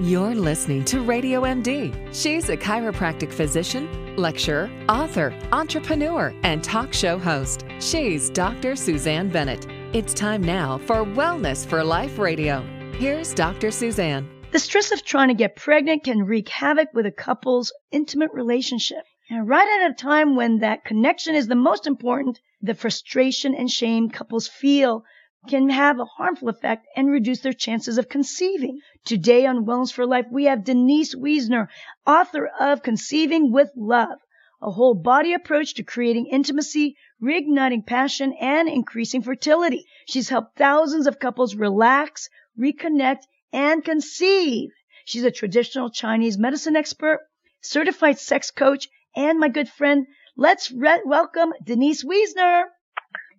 You're listening to Radio MD. She's a chiropractic physician, lecturer, author, entrepreneur, and talk show host. She's Dr. Susanne Bennett. It's time now for Wellness for Life Radio. Here's Dr. Susanne. The stress of trying to get pregnant can wreak havoc with a couple's intimate relationship. And right at a time when that connection is the most important, the frustration and shame couples feel can have a harmful effect and reduce their chances of conceiving. Today on Wellness for Life, we have Denise Wiesner, author of Conceiving with Love, a whole body approach to creating intimacy, reigniting passion, and increasing fertility. She's helped thousands of couples relax, reconnect, and conceive. She's a traditional Chinese medicine expert, certified sex coach, and my good friend. Let's re- welcome Denise Wiesner.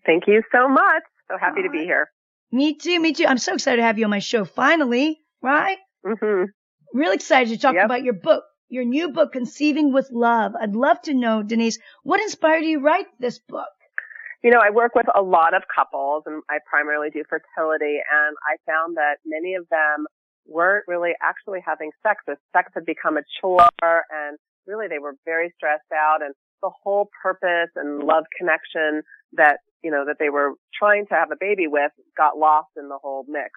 Thank you so much. So happy to be here. Me too, me too. I'm so excited to have you on my show finally, right? Mm-hmm. Really excited to talk Yep. about your book, your new book, Conceiving with Love. I'd love to know, Denise, what inspired you to write this book? You know, I work with a lot of couples and I primarily do fertility and I found that many of them weren't really actually having sex. The sex had become a chore and really they were very stressed out and the whole purpose and love connection that, you know, that they were trying to have a baby with got lost in the whole mix.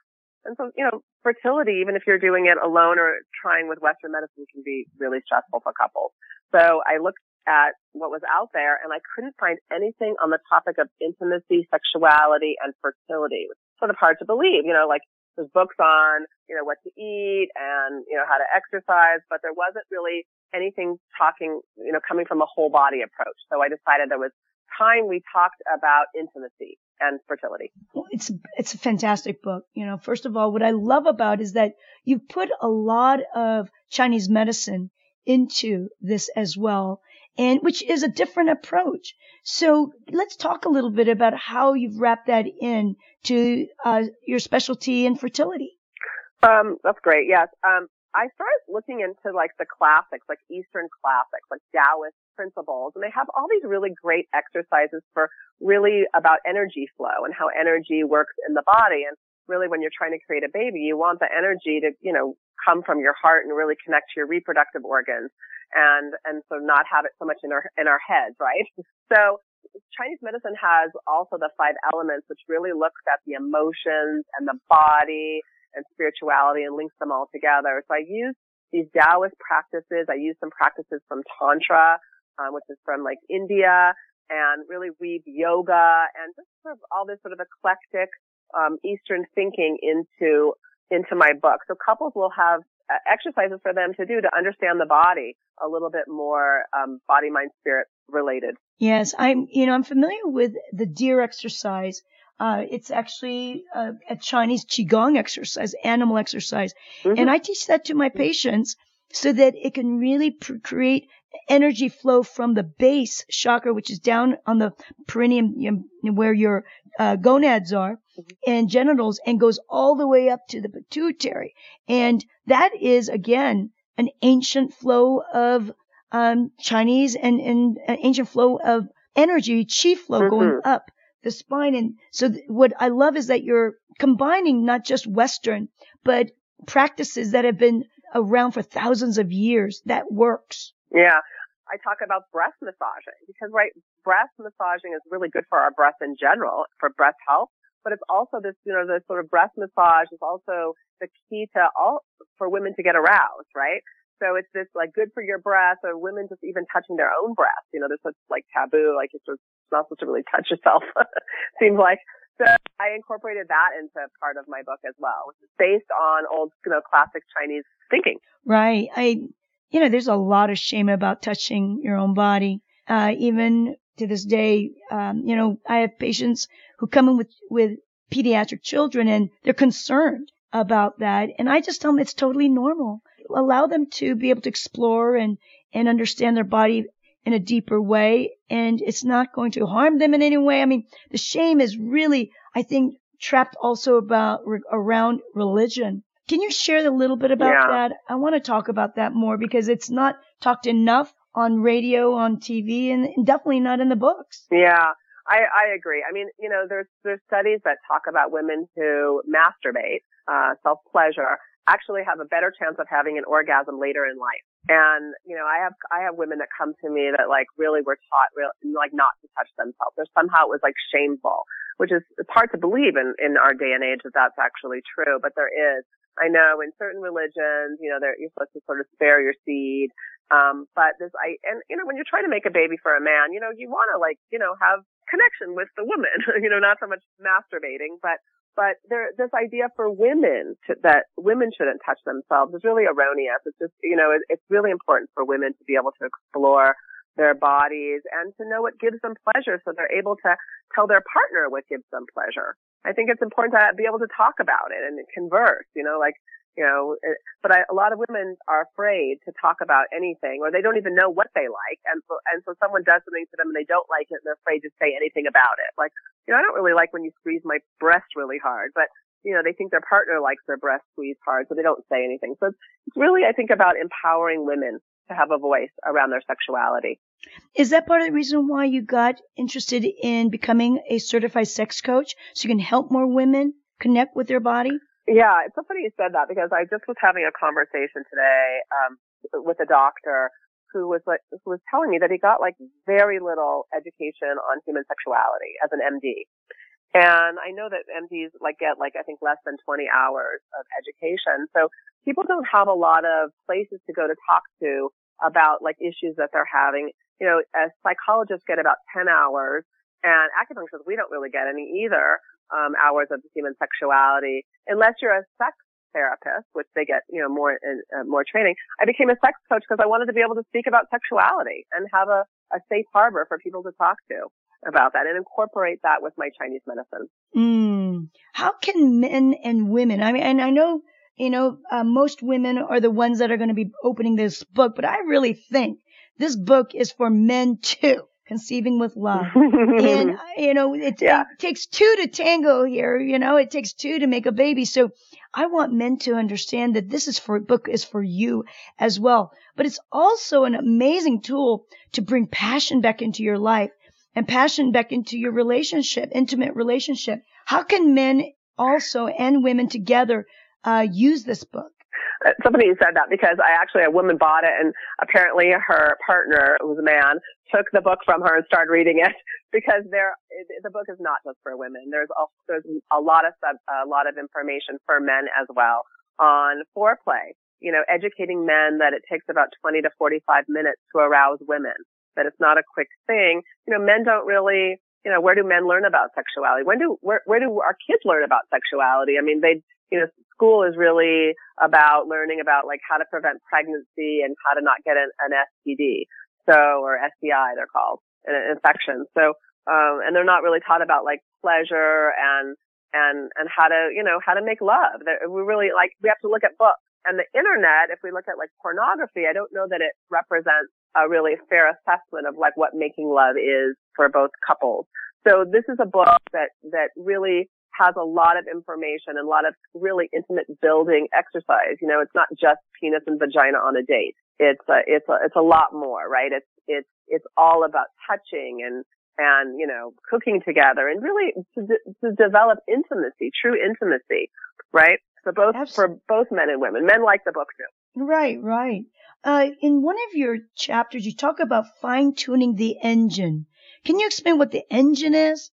And so, you know, fertility, even if you're doing it alone or trying with Western medicine can be really stressful for couples. So I looked at what was out there and I couldn't find anything on the topic of intimacy, sexuality, and fertility. It was sort of hard to believe, you know, like there's books on, you know, what to eat and, you know, how to exercise, but there wasn't really anything talking, you know, coming from a whole body approach. So I decided there was time we talked about intimacy and fertility. Well, it's it's a fantastic book. You know, first of all, what I love about is that you put a lot of Chinese medicine into this as well, and which is a different approach. So let's talk a little bit about how you've wrapped that in to uh, your specialty in fertility. Um, that's great. Yes. Um, I started looking into like the classics, like Eastern classics, like Taoist principles, and they have all these really great exercises for really about energy flow and how energy works in the body. And really when you're trying to create a baby, you want the energy to, you know, come from your heart and really connect to your reproductive organs and, and so not have it so much in our, in our heads, right? So Chinese medicine has also the five elements, which really looks at the emotions and the body and spirituality and links them all together. So I use these Taoist practices. I use some practices from Tantra, um, which is from like India and really weave yoga and just sort of all this sort of eclectic, um, Eastern thinking into, into my book. So couples will have uh, exercises for them to do to understand the body a little bit more, um, body, mind, spirit related. Yes, I'm. You know, I'm familiar with the deer exercise. Uh, it's actually uh, a Chinese qigong exercise, animal exercise, Mhm. and I teach that to my patients so that it can really pr- create energy flow from the base chakra, which is down on the perineum where your uh, gonads are and genitals, and goes all the way up to the pituitary. And that is again an ancient flow of um, Chinese and, and uh, ancient flow of energy, chi flow going Mhm. up the spine. And so th- what I love is that you're combining not just Western, but practices that have been around for thousands of years that works. Yeah. I talk about breast massaging because, right, breast massaging is really good for our breath in general, for breast health, but it's also this, you know, the sort of breast massage is also the key to all, for women to get aroused, right? So it's this like good for your breath or women just even touching their own breath. You know, there's such like taboo, like sort of not supposed to really touch yourself, seems like. So I incorporated that into part of my book as well, which is based on old, you know, classic Chinese thinking. Right. I, you know, there's a lot of shame about touching your own body. Uh, even to this day, um, you know, I have patients who come in with, with pediatric children and they're concerned about that. And I just tell them it's totally normal. Allow them to be able to explore and, and understand their body in a deeper way. And it's not going to harm them in any way. I mean, the shame is really, I think, trapped also about around religion. Can you share a little bit about Yeah. that? I want to talk about that more because it's not talked enough on radio, on TV, and definitely not in the books. Yeah, I, I agree. I mean, you know, there's there's studies that talk about women who masturbate, uh, self pleasure, actually have a better chance of having an orgasm later in life. And, you know, I have, I have women that come to me that like really were taught real, like not to touch themselves or somehow it was like shameful, which is, hard to believe in, in our day and age that that's actually true, but there is. I know in certain religions, you know, you're supposed to sort of spare your seed. Um, but this, I, and, you know, when you're trying to make a baby for a man, you know, you want to like, you know, have connection with the woman, you know, not so much masturbating, but but there, this idea for women to, that women shouldn't touch themselves is really erroneous. It's just, you know, it, it's really important for women to be able to explore their bodies and to know what gives them pleasure so they're able to tell their partner what gives them pleasure. I think it's important to be able to talk about it and converse, you know, like you know, eh, but I, a lot of women are afraid to talk about anything or they don't even know what they like. And so, and so someone does something to them and they don't like it and they're afraid to say anything about it. Like, you know, I don't really like when you squeeze my breast really hard, but you know, they think their partner likes their breast squeezed hard, so they don't say anything. So it's, it's really, I think, about empowering women to have a voice around their sexuality. Is that part of the reason why you got interested in becoming a certified sex coach so you can help more women connect with their body? Yeah, it's so funny you said that because I just was having a conversation today um, with a doctor who was like who was telling me that he got like very little education on human sexuality as an MD. And I know that MDs like get like I think less than 20 hours of education. So people don't have a lot of places to go to talk to about like issues that they're having. You know, as psychologists get about 10 hours and acupuncturists, we don't really get any either um, hours of human sexuality, unless you're a sex therapist, which they get, you know, more uh, more training. I became a sex coach because I wanted to be able to speak about sexuality and have a, a safe harbor for people to talk to about that and incorporate that with my Chinese medicine. Mm. How can men and women? I mean, and I know, you know, uh, most women are the ones that are going to be opening this book, but I really think this book is for men too conceiving with love. and, you know, it, yeah. it, takes two to tango here, you know, it takes two to make a baby. So I want men to understand that this is for, book is for you as well. But it's also an amazing tool to bring passion back into your life and passion back into your relationship, intimate relationship. How can men also and women together uh, use this book? Somebody said that because I actually a woman bought it and apparently her partner who was a man took the book from her and started reading it because there the book is not just for women. There's a, there's a lot of sub, a lot of information for men as well on foreplay. You know, educating men that it takes about 20 to 45 minutes to arouse women. That it's not a quick thing. You know, men don't really you know, where do men learn about sexuality? When do, where, where do our kids learn about sexuality? I mean, they, you know, school is really about learning about like how to prevent pregnancy and how to not get an, an STD. So, or STI, they're called, an infection. So, um, and they're not really taught about like pleasure and, and, and how to, you know, how to make love. We really like, we have to look at books and the internet. If we look at like pornography, I don't know that it represents a really fair assessment of like what making love is for both couples. So this is a book that, that really has a lot of information and a lot of really intimate building exercise. You know, it's not just penis and vagina on a date. It's a, it's a, it's a lot more, right? It's, it's, it's all about touching and, and, you know, cooking together and really to, to develop intimacy, true intimacy, right? So both, Absolutely. for both men and women. Men like the book too. Right, right. Uh, in one of your chapters, you talk about fine tuning the engine. Can you explain what the engine is?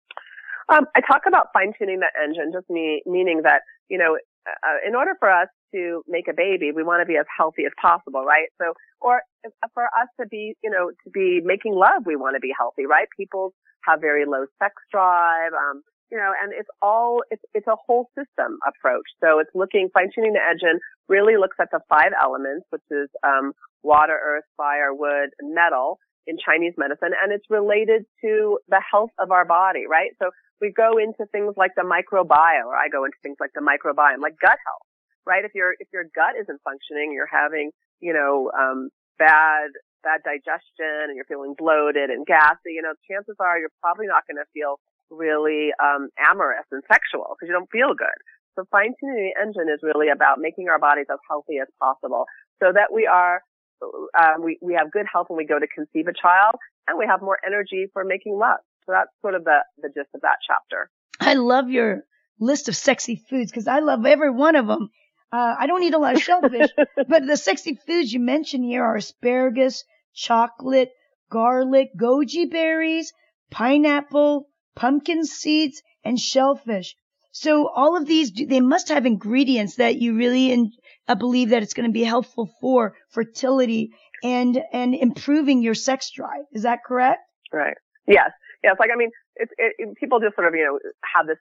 Um, I talk about fine tuning the engine, just me, meaning that, you know, uh, in order for us to make a baby, we want to be as healthy as possible, right? So, or for us to be, you know, to be making love, we want to be healthy, right? People have very low sex drive, um, you know, and it's all, it's, it's a whole system approach. So it's looking, fine tuning the engine really looks at the five elements, which is, um, water, earth, fire, wood, metal in Chinese medicine, and it's related to the health of our body, right? So we go into things like the microbiome, or I go into things like the microbiome, like gut health, right? If your if your gut isn't functioning, you're having, you know, um, bad bad digestion, and you're feeling bloated and gassy. You know, chances are you're probably not going to feel really um, amorous and sexual because you don't feel good. So fine tuning the engine is really about making our bodies as healthy as possible, so that we are um, we we have good health when we go to conceive a child, and we have more energy for making love. So that's sort of the, the gist of that chapter. I love your list of sexy foods because I love every one of them. Uh, I don't eat a lot of shellfish, but the sexy foods you mentioned here are asparagus, chocolate, garlic, goji berries, pineapple, pumpkin seeds, and shellfish. So all of these, they must have ingredients that you really in, uh, believe that it's going to be helpful for fertility and and improving your sex drive. Is that correct? Right. Yes. Yes. Like I mean, it, it, people just sort of you know have this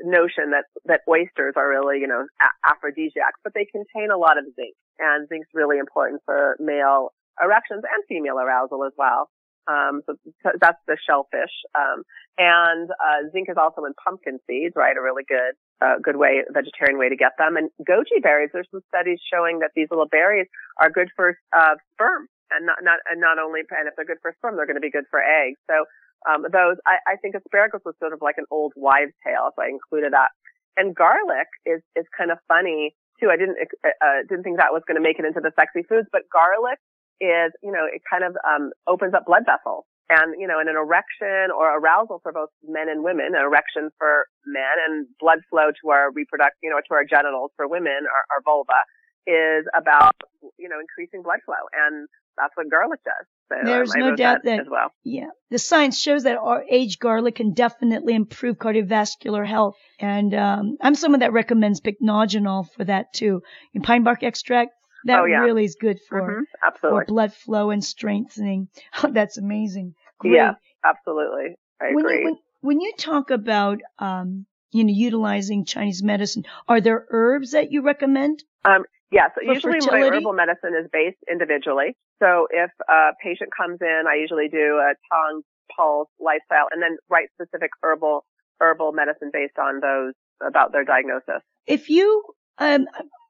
notion that that oysters are really you know a- aphrodisiacs, but they contain a lot of zinc, and zinc's really important for male erections and female arousal as well. Um, so, that's the shellfish. Um, and, uh, zinc is also in pumpkin seeds, right? A really good, uh, good way, vegetarian way to get them. And goji berries, there's some studies showing that these little berries are good for, uh, sperm. And not, not, and not only, and if they're good for sperm, they're going to be good for eggs. So, um, those, I, I think asparagus was sort of like an old wives tale, so I included that. And garlic is, is kind of funny too. I didn't, uh, didn't think that was going to make it into the sexy foods, but garlic is, you know, it kind of um, opens up blood vessels. And, you know, in an erection or arousal for both men and women, an erection for men and blood flow to our reproduct, you know, to our genitals for women, our, our vulva, is about, you know, increasing blood flow. And that's what garlic does. So There's no doubt that, that, as well. yeah, the science shows that our aged garlic can definitely improve cardiovascular health. And um, I'm someone that recommends pycnogenol for that too. In pine bark extract, that Oh, yeah. really is good for Mhm, for blood flow and strengthening. Oh, that's amazing. Great. Yeah, absolutely. I when agree. you when, when you talk about um, you know utilizing Chinese medicine, are there herbs that you recommend? Um, yeah, so usually fertility? my herbal medicine is based individually. So if a patient comes in, I usually do a tongue, pulse, lifestyle, and then write specific herbal herbal medicine based on those about their diagnosis. If you um,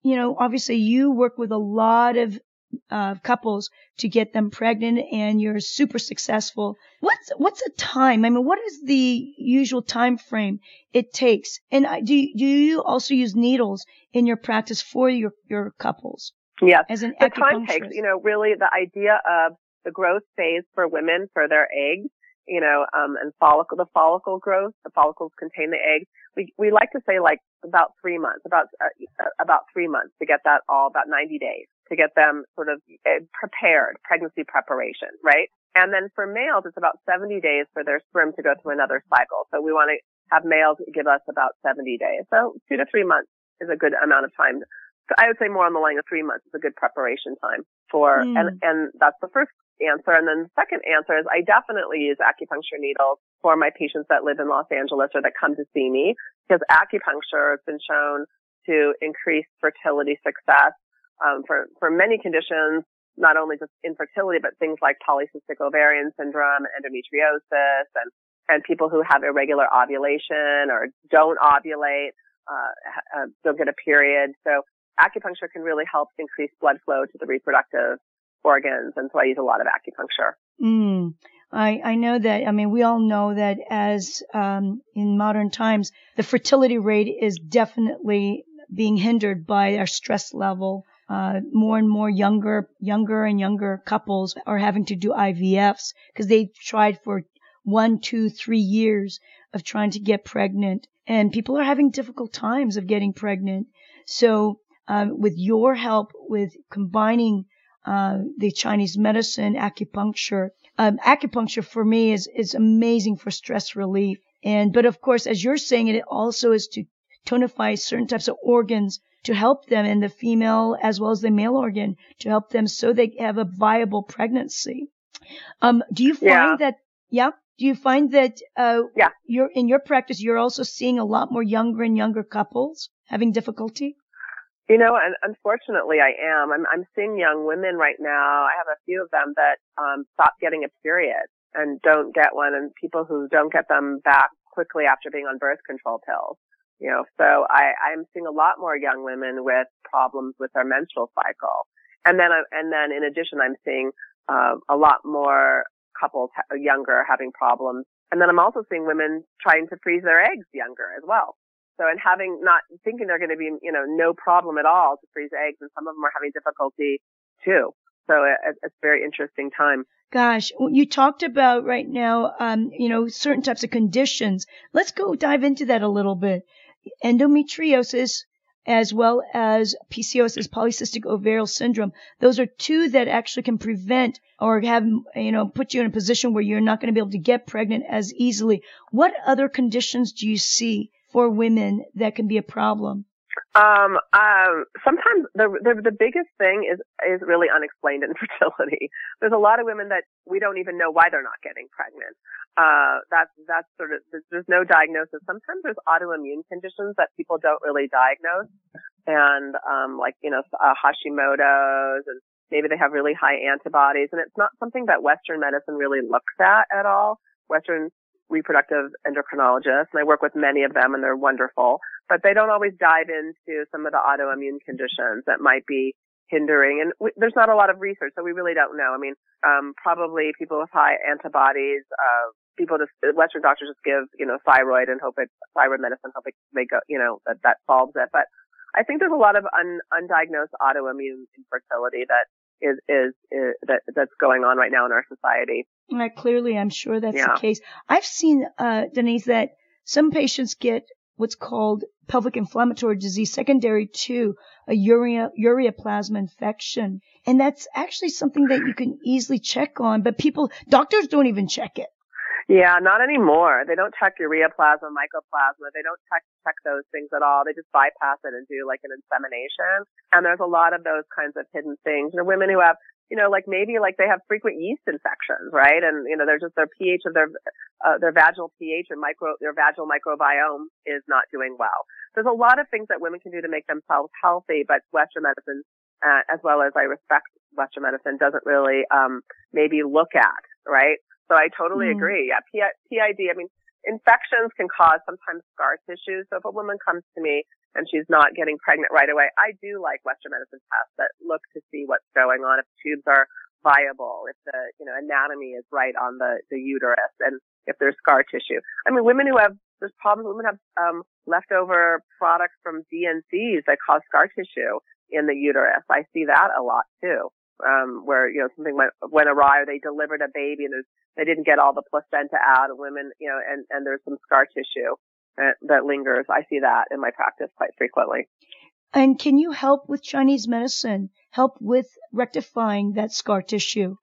you know, obviously you work with a lot of uh, couples to get them pregnant, and you're super successful. What's what's the time? I mean, what is the usual time frame it takes? And I- do you- do you also use needles in your practice for your your couples Yes. as an the time takes, you know, really the idea of the growth phase for women for their eggs, you know, um, and follicle, the follicle growth, the follicles contain the eggs. We, we like to say like about three months, about, uh, about three months to get that all, about 90 days to get them sort of uh, prepared, pregnancy preparation, right? And then for males, it's about 70 days for their sperm to go through another cycle. So we want to have males give us about 70 days. So two to three months is a good amount of time so I would say more on the line of three months is a good preparation time for, Mm. and, and that's the first answer. And then the second answer is I definitely use acupuncture needles for my patients that live in Los Angeles or that come to see me because acupuncture has been shown to increase fertility success, um, for, for many conditions, not only just infertility, but things like polycystic ovarian syndrome, endometriosis, and, and people who have irregular ovulation or don't ovulate, uh, uh, don't get a period. So acupuncture can really help increase blood flow to the reproductive organs. And so I use a lot of acupuncture. Mm. I, I know that, I mean, we all know that as, um, in modern times, the fertility rate is definitely being hindered by our stress level. Uh, more and more younger, younger and younger couples are having to do IVFs because they've tried for one, two, three years of trying to get pregnant and people are having difficult times of getting pregnant. So, um, with your help with combining uh, the Chinese medicine, acupuncture. Um, acupuncture for me is is amazing for stress relief. And but of course, as you're saying, it also is to tonify certain types of organs to help them in the female as well as the male organ to help them so they have a viable pregnancy. Um, do you find Yeah. that? Yeah. Do you find that? Uh, Yeah. You're in your practice. You're also seeing a lot more younger and younger couples having difficulty. You know, and unfortunately I am. I'm, I'm seeing young women right now. I have a few of them that, um, stop getting a period and don't get one and people who don't get them back quickly after being on birth control pills. You know, so I, I'm seeing a lot more young women with problems with their menstrual cycle. And then, I, and then in addition, I'm seeing, uh, a lot more couples younger having problems. And then I'm also seeing women trying to freeze their eggs younger as well. So, and having not thinking they're going to be, you know, no problem at all to freeze eggs, and some of them are having difficulty too. So it, it's a very interesting time. Gosh, you talked about right now, um, you know, certain types of conditions. Let's go dive into that a little bit. Endometriosis as well as PCOS polycystic ovarian syndrome. Those are two that actually can prevent or have, you know, put you in a position where you're not going to be able to get pregnant as easily. What other conditions do you see for women that can be a problem? Um, um, sometimes the, the the biggest thing is is really unexplained infertility. There's a lot of women that we don't even know why they're not getting pregnant. Uh, that's that's sort of there's no diagnosis. Sometimes there's autoimmune conditions that people don't really diagnose, and um, like you know uh, Hashimoto's, and maybe they have really high antibodies, and it's not something that Western medicine really looks at at all. Western reproductive endocrinologists, and I work with many of them, and they're wonderful. But they don't always dive into some of the autoimmune conditions that might be hindering. And we, there's not a lot of research, so we really don't know. I mean, um, probably people with high antibodies, uh, people just Western doctors just give you know thyroid and hope it thyroid medicine, hope it, they go you know that that solves it. But I think there's a lot of un, undiagnosed autoimmune infertility that is, is, is that that's going on right now in our society. Uh, clearly, I'm sure that's yeah. the case. I've seen, uh, Denise, that some patients get what's called pelvic inflammatory disease secondary to a urea, ureaplasma infection. And that's actually something that you can easily check on, but people, doctors don't even check it. Yeah, not anymore. They don't check ureaplasma, mycoplasma. They don't check check those things at all. They just bypass it and do like an insemination. And there's a lot of those kinds of hidden things. You know, women who have, you know, like maybe like they have frequent yeast infections, right? And you know, they're just their pH of their uh, their vaginal pH and micro their vaginal microbiome is not doing well. There's a lot of things that women can do to make themselves healthy, but Western medicine, uh, as well as I respect Western medicine, doesn't really um maybe look at, right? So I totally mm. agree. Yeah, PID. I mean, infections can cause sometimes scar tissue. So if a woman comes to me and she's not getting pregnant right away, I do like Western medicine tests that look to see what's going on. If tubes are viable, if the you know anatomy is right on the the uterus, and if there's scar tissue. I mean, women who have there's problems. Women have um, leftover products from D&Cs that cause scar tissue in the uterus. I see that a lot too um, where, you know, something went, went awry or they delivered a baby and they didn't get all the placenta out and women, you know, and, and there's some scar tissue that, that lingers. I see that in my practice quite frequently. And can you help with Chinese medicine? Help with rectifying that scar tissue?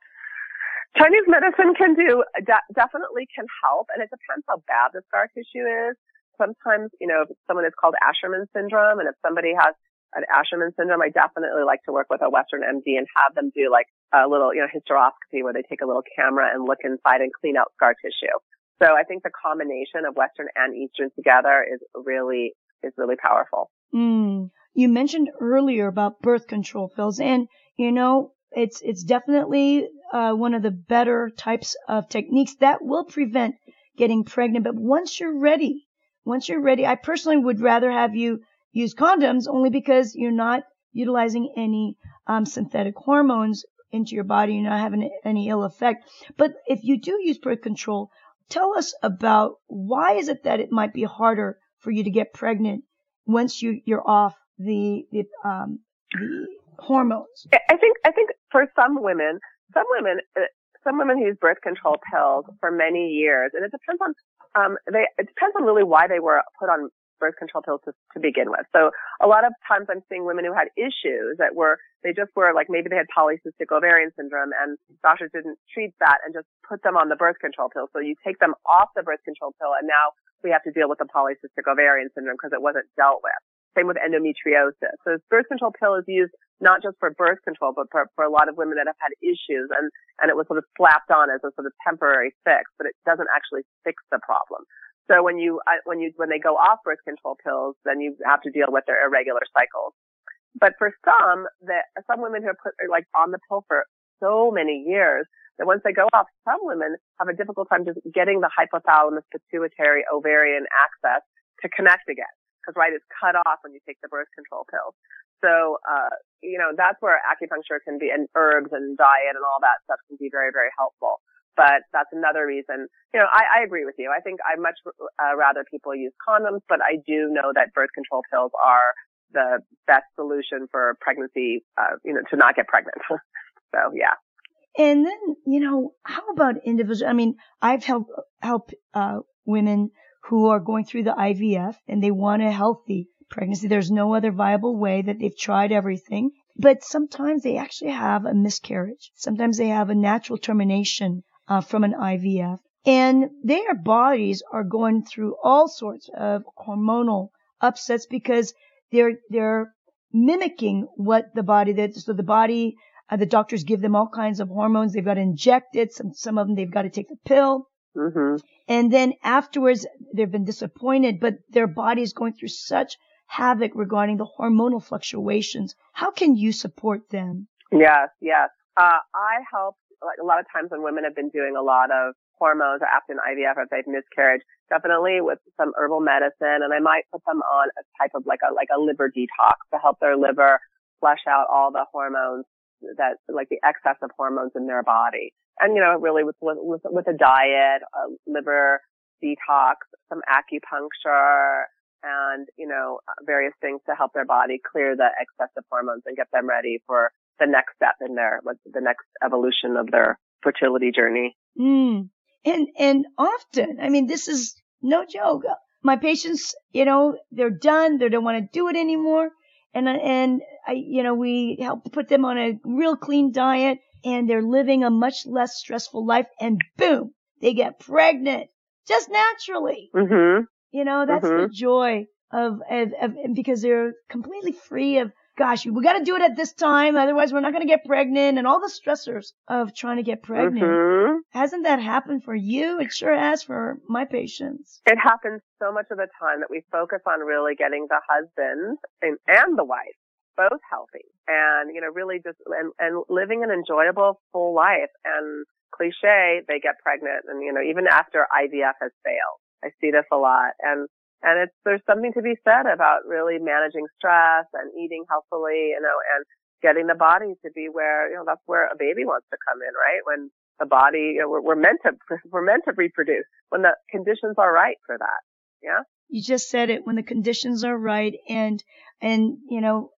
Chinese medicine can do, de- definitely can help, and it depends how bad the scar tissue is. Sometimes, you know, if someone is called Asherman syndrome, and if somebody has an Asherman syndrome, I definitely like to work with a Western MD and have them do like a little, you know, hysteroscopy where they take a little camera and look inside and clean out scar tissue. So I think the combination of Western and Eastern together is really, is really powerful. Mm. You mentioned earlier about birth control pills and, you know, it's, it's definitely, uh, one of the better types of techniques that will prevent getting pregnant. But once you're ready, once you're ready, I personally would rather have you use condoms only because you're not utilizing any um, synthetic hormones into your body. You're not having any ill effect. But if you do use birth control, tell us about why is it that it might be harder for you to get pregnant once you you're off the the um, the hormones. I think I think for some women, some women. Uh, some women use birth control pills for many years, and it depends on um, they it depends on really why they were put on birth control pills to, to begin with. So a lot of times I'm seeing women who had issues that were, they just were like maybe they had polycystic ovarian syndrome and doctors didn't treat that and just put them on the birth control pill. So you take them off the birth control pill and now we have to deal with the polycystic ovarian syndrome because it wasn't dealt with. Same with endometriosis. So birth control pill is used not just for birth control, but for, for a lot of women that have had issues and, and it was sort of slapped on as a sort of temporary fix, but it doesn't actually fix the problem. So when you, when you, when they go off birth control pills, then you have to deal with their irregular cycles. But for some, that some women who are put, are like on the pill for so many years, that once they go off, some women have a difficult time just getting the hypothalamus pituitary ovarian axis to connect again. Cause right, it's cut off when you take the birth control pills. So, uh, you know, that's where acupuncture can be and herbs and diet and all that stuff can be very, very helpful but that's another reason. You know, I, I agree with you. I think I much uh, rather people use condoms, but I do know that birth control pills are the best solution for pregnancy, uh, you know, to not get pregnant. so yeah. And then, you know, how about individual? I mean, I've helped, helped, uh, women who are going through the IVF and they want a healthy pregnancy. There's no other viable way that they've tried everything. But sometimes they actually have a miscarriage. Sometimes they have a natural termination uh, from an IVF. And their bodies are going through all sorts of hormonal upsets because they're, they're mimicking what the body that, so the body, uh, the doctors give them all kinds of hormones. They've got to inject it. Some, some of them they've got to take the pill. Mm-hmm. And then afterwards, they've been disappointed, but their body is going through such havoc regarding the hormonal fluctuations. How can you support them? Yes, yes. Uh, I help, like a lot of times when women have been doing a lot of hormones or after an IVF or if they've miscarriage, definitely with some herbal medicine. And I might put them on a type of like a, like a liver detox to help their liver flush out all the hormones that, like the excess of hormones in their body and you know, really with with with a diet, a liver detox, some acupuncture, and you know, various things to help their body clear the excessive hormones and get them ready for the next step in their like the next evolution of their fertility journey. Mm. And and often, I mean, this is no joke. My patients, you know, they're done. They don't want to do it anymore. And and I, you know, we help put them on a real clean diet and they're living a much less stressful life and boom, they get pregnant just naturally. Mm-hmm. You know, that's mm-hmm. the joy of, of, of, because they're completely free of, gosh, we got to do it at this time. Otherwise we're not going to get pregnant and all the stressors of trying to get pregnant. Mm-hmm. Hasn't that happened for you? It sure has for my patients. It happens so much of the time that we focus on really getting the husband and, and the wife both healthy and, you know, really just, and, and living an enjoyable full life and cliche, they get pregnant and, you know, even after IVF has failed. I see this a lot and, and it's, there's something to be said about really managing stress and eating healthily, you know, and getting the body to be where, you know, that's where a baby wants to come in, right? When the body, you know, we're, we're meant to, we're meant to reproduce when the conditions are right for that. Yeah. You just said it when the conditions are right and, and, you know,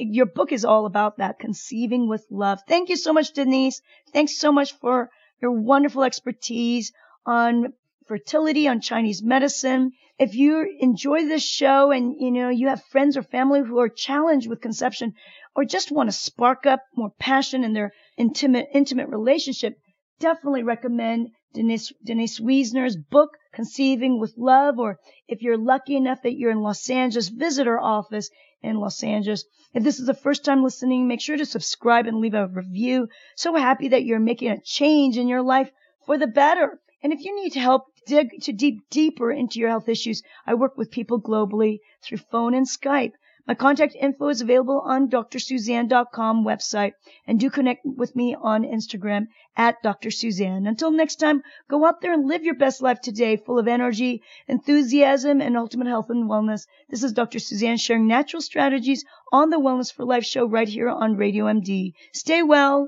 your book is all about that, conceiving with love. Thank you so much, Denise. Thanks so much for your wonderful expertise on fertility, on Chinese medicine. If you enjoy this show and, you know, you have friends or family who are challenged with conception or just want to spark up more passion in their intimate, intimate relationship, definitely recommend Denise, Denise Wiesner's book, Conceiving with Love, or if you're lucky enough that you're in Los Angeles, visit her office in Los Angeles. If this is the first time listening, make sure to subscribe and leave a review. So happy that you're making a change in your life for the better. And if you need help dig to deep deeper into your health issues, I work with people globally through phone and Skype. My contact info is available on drsusanne.com website and do connect with me on Instagram at Dr. Susanne. Until next time, go out there and live your best life today full of energy, enthusiasm, and ultimate health and wellness. This is Dr. Susanne sharing natural strategies on the Wellness for Life show right here on Radio MD. Stay well.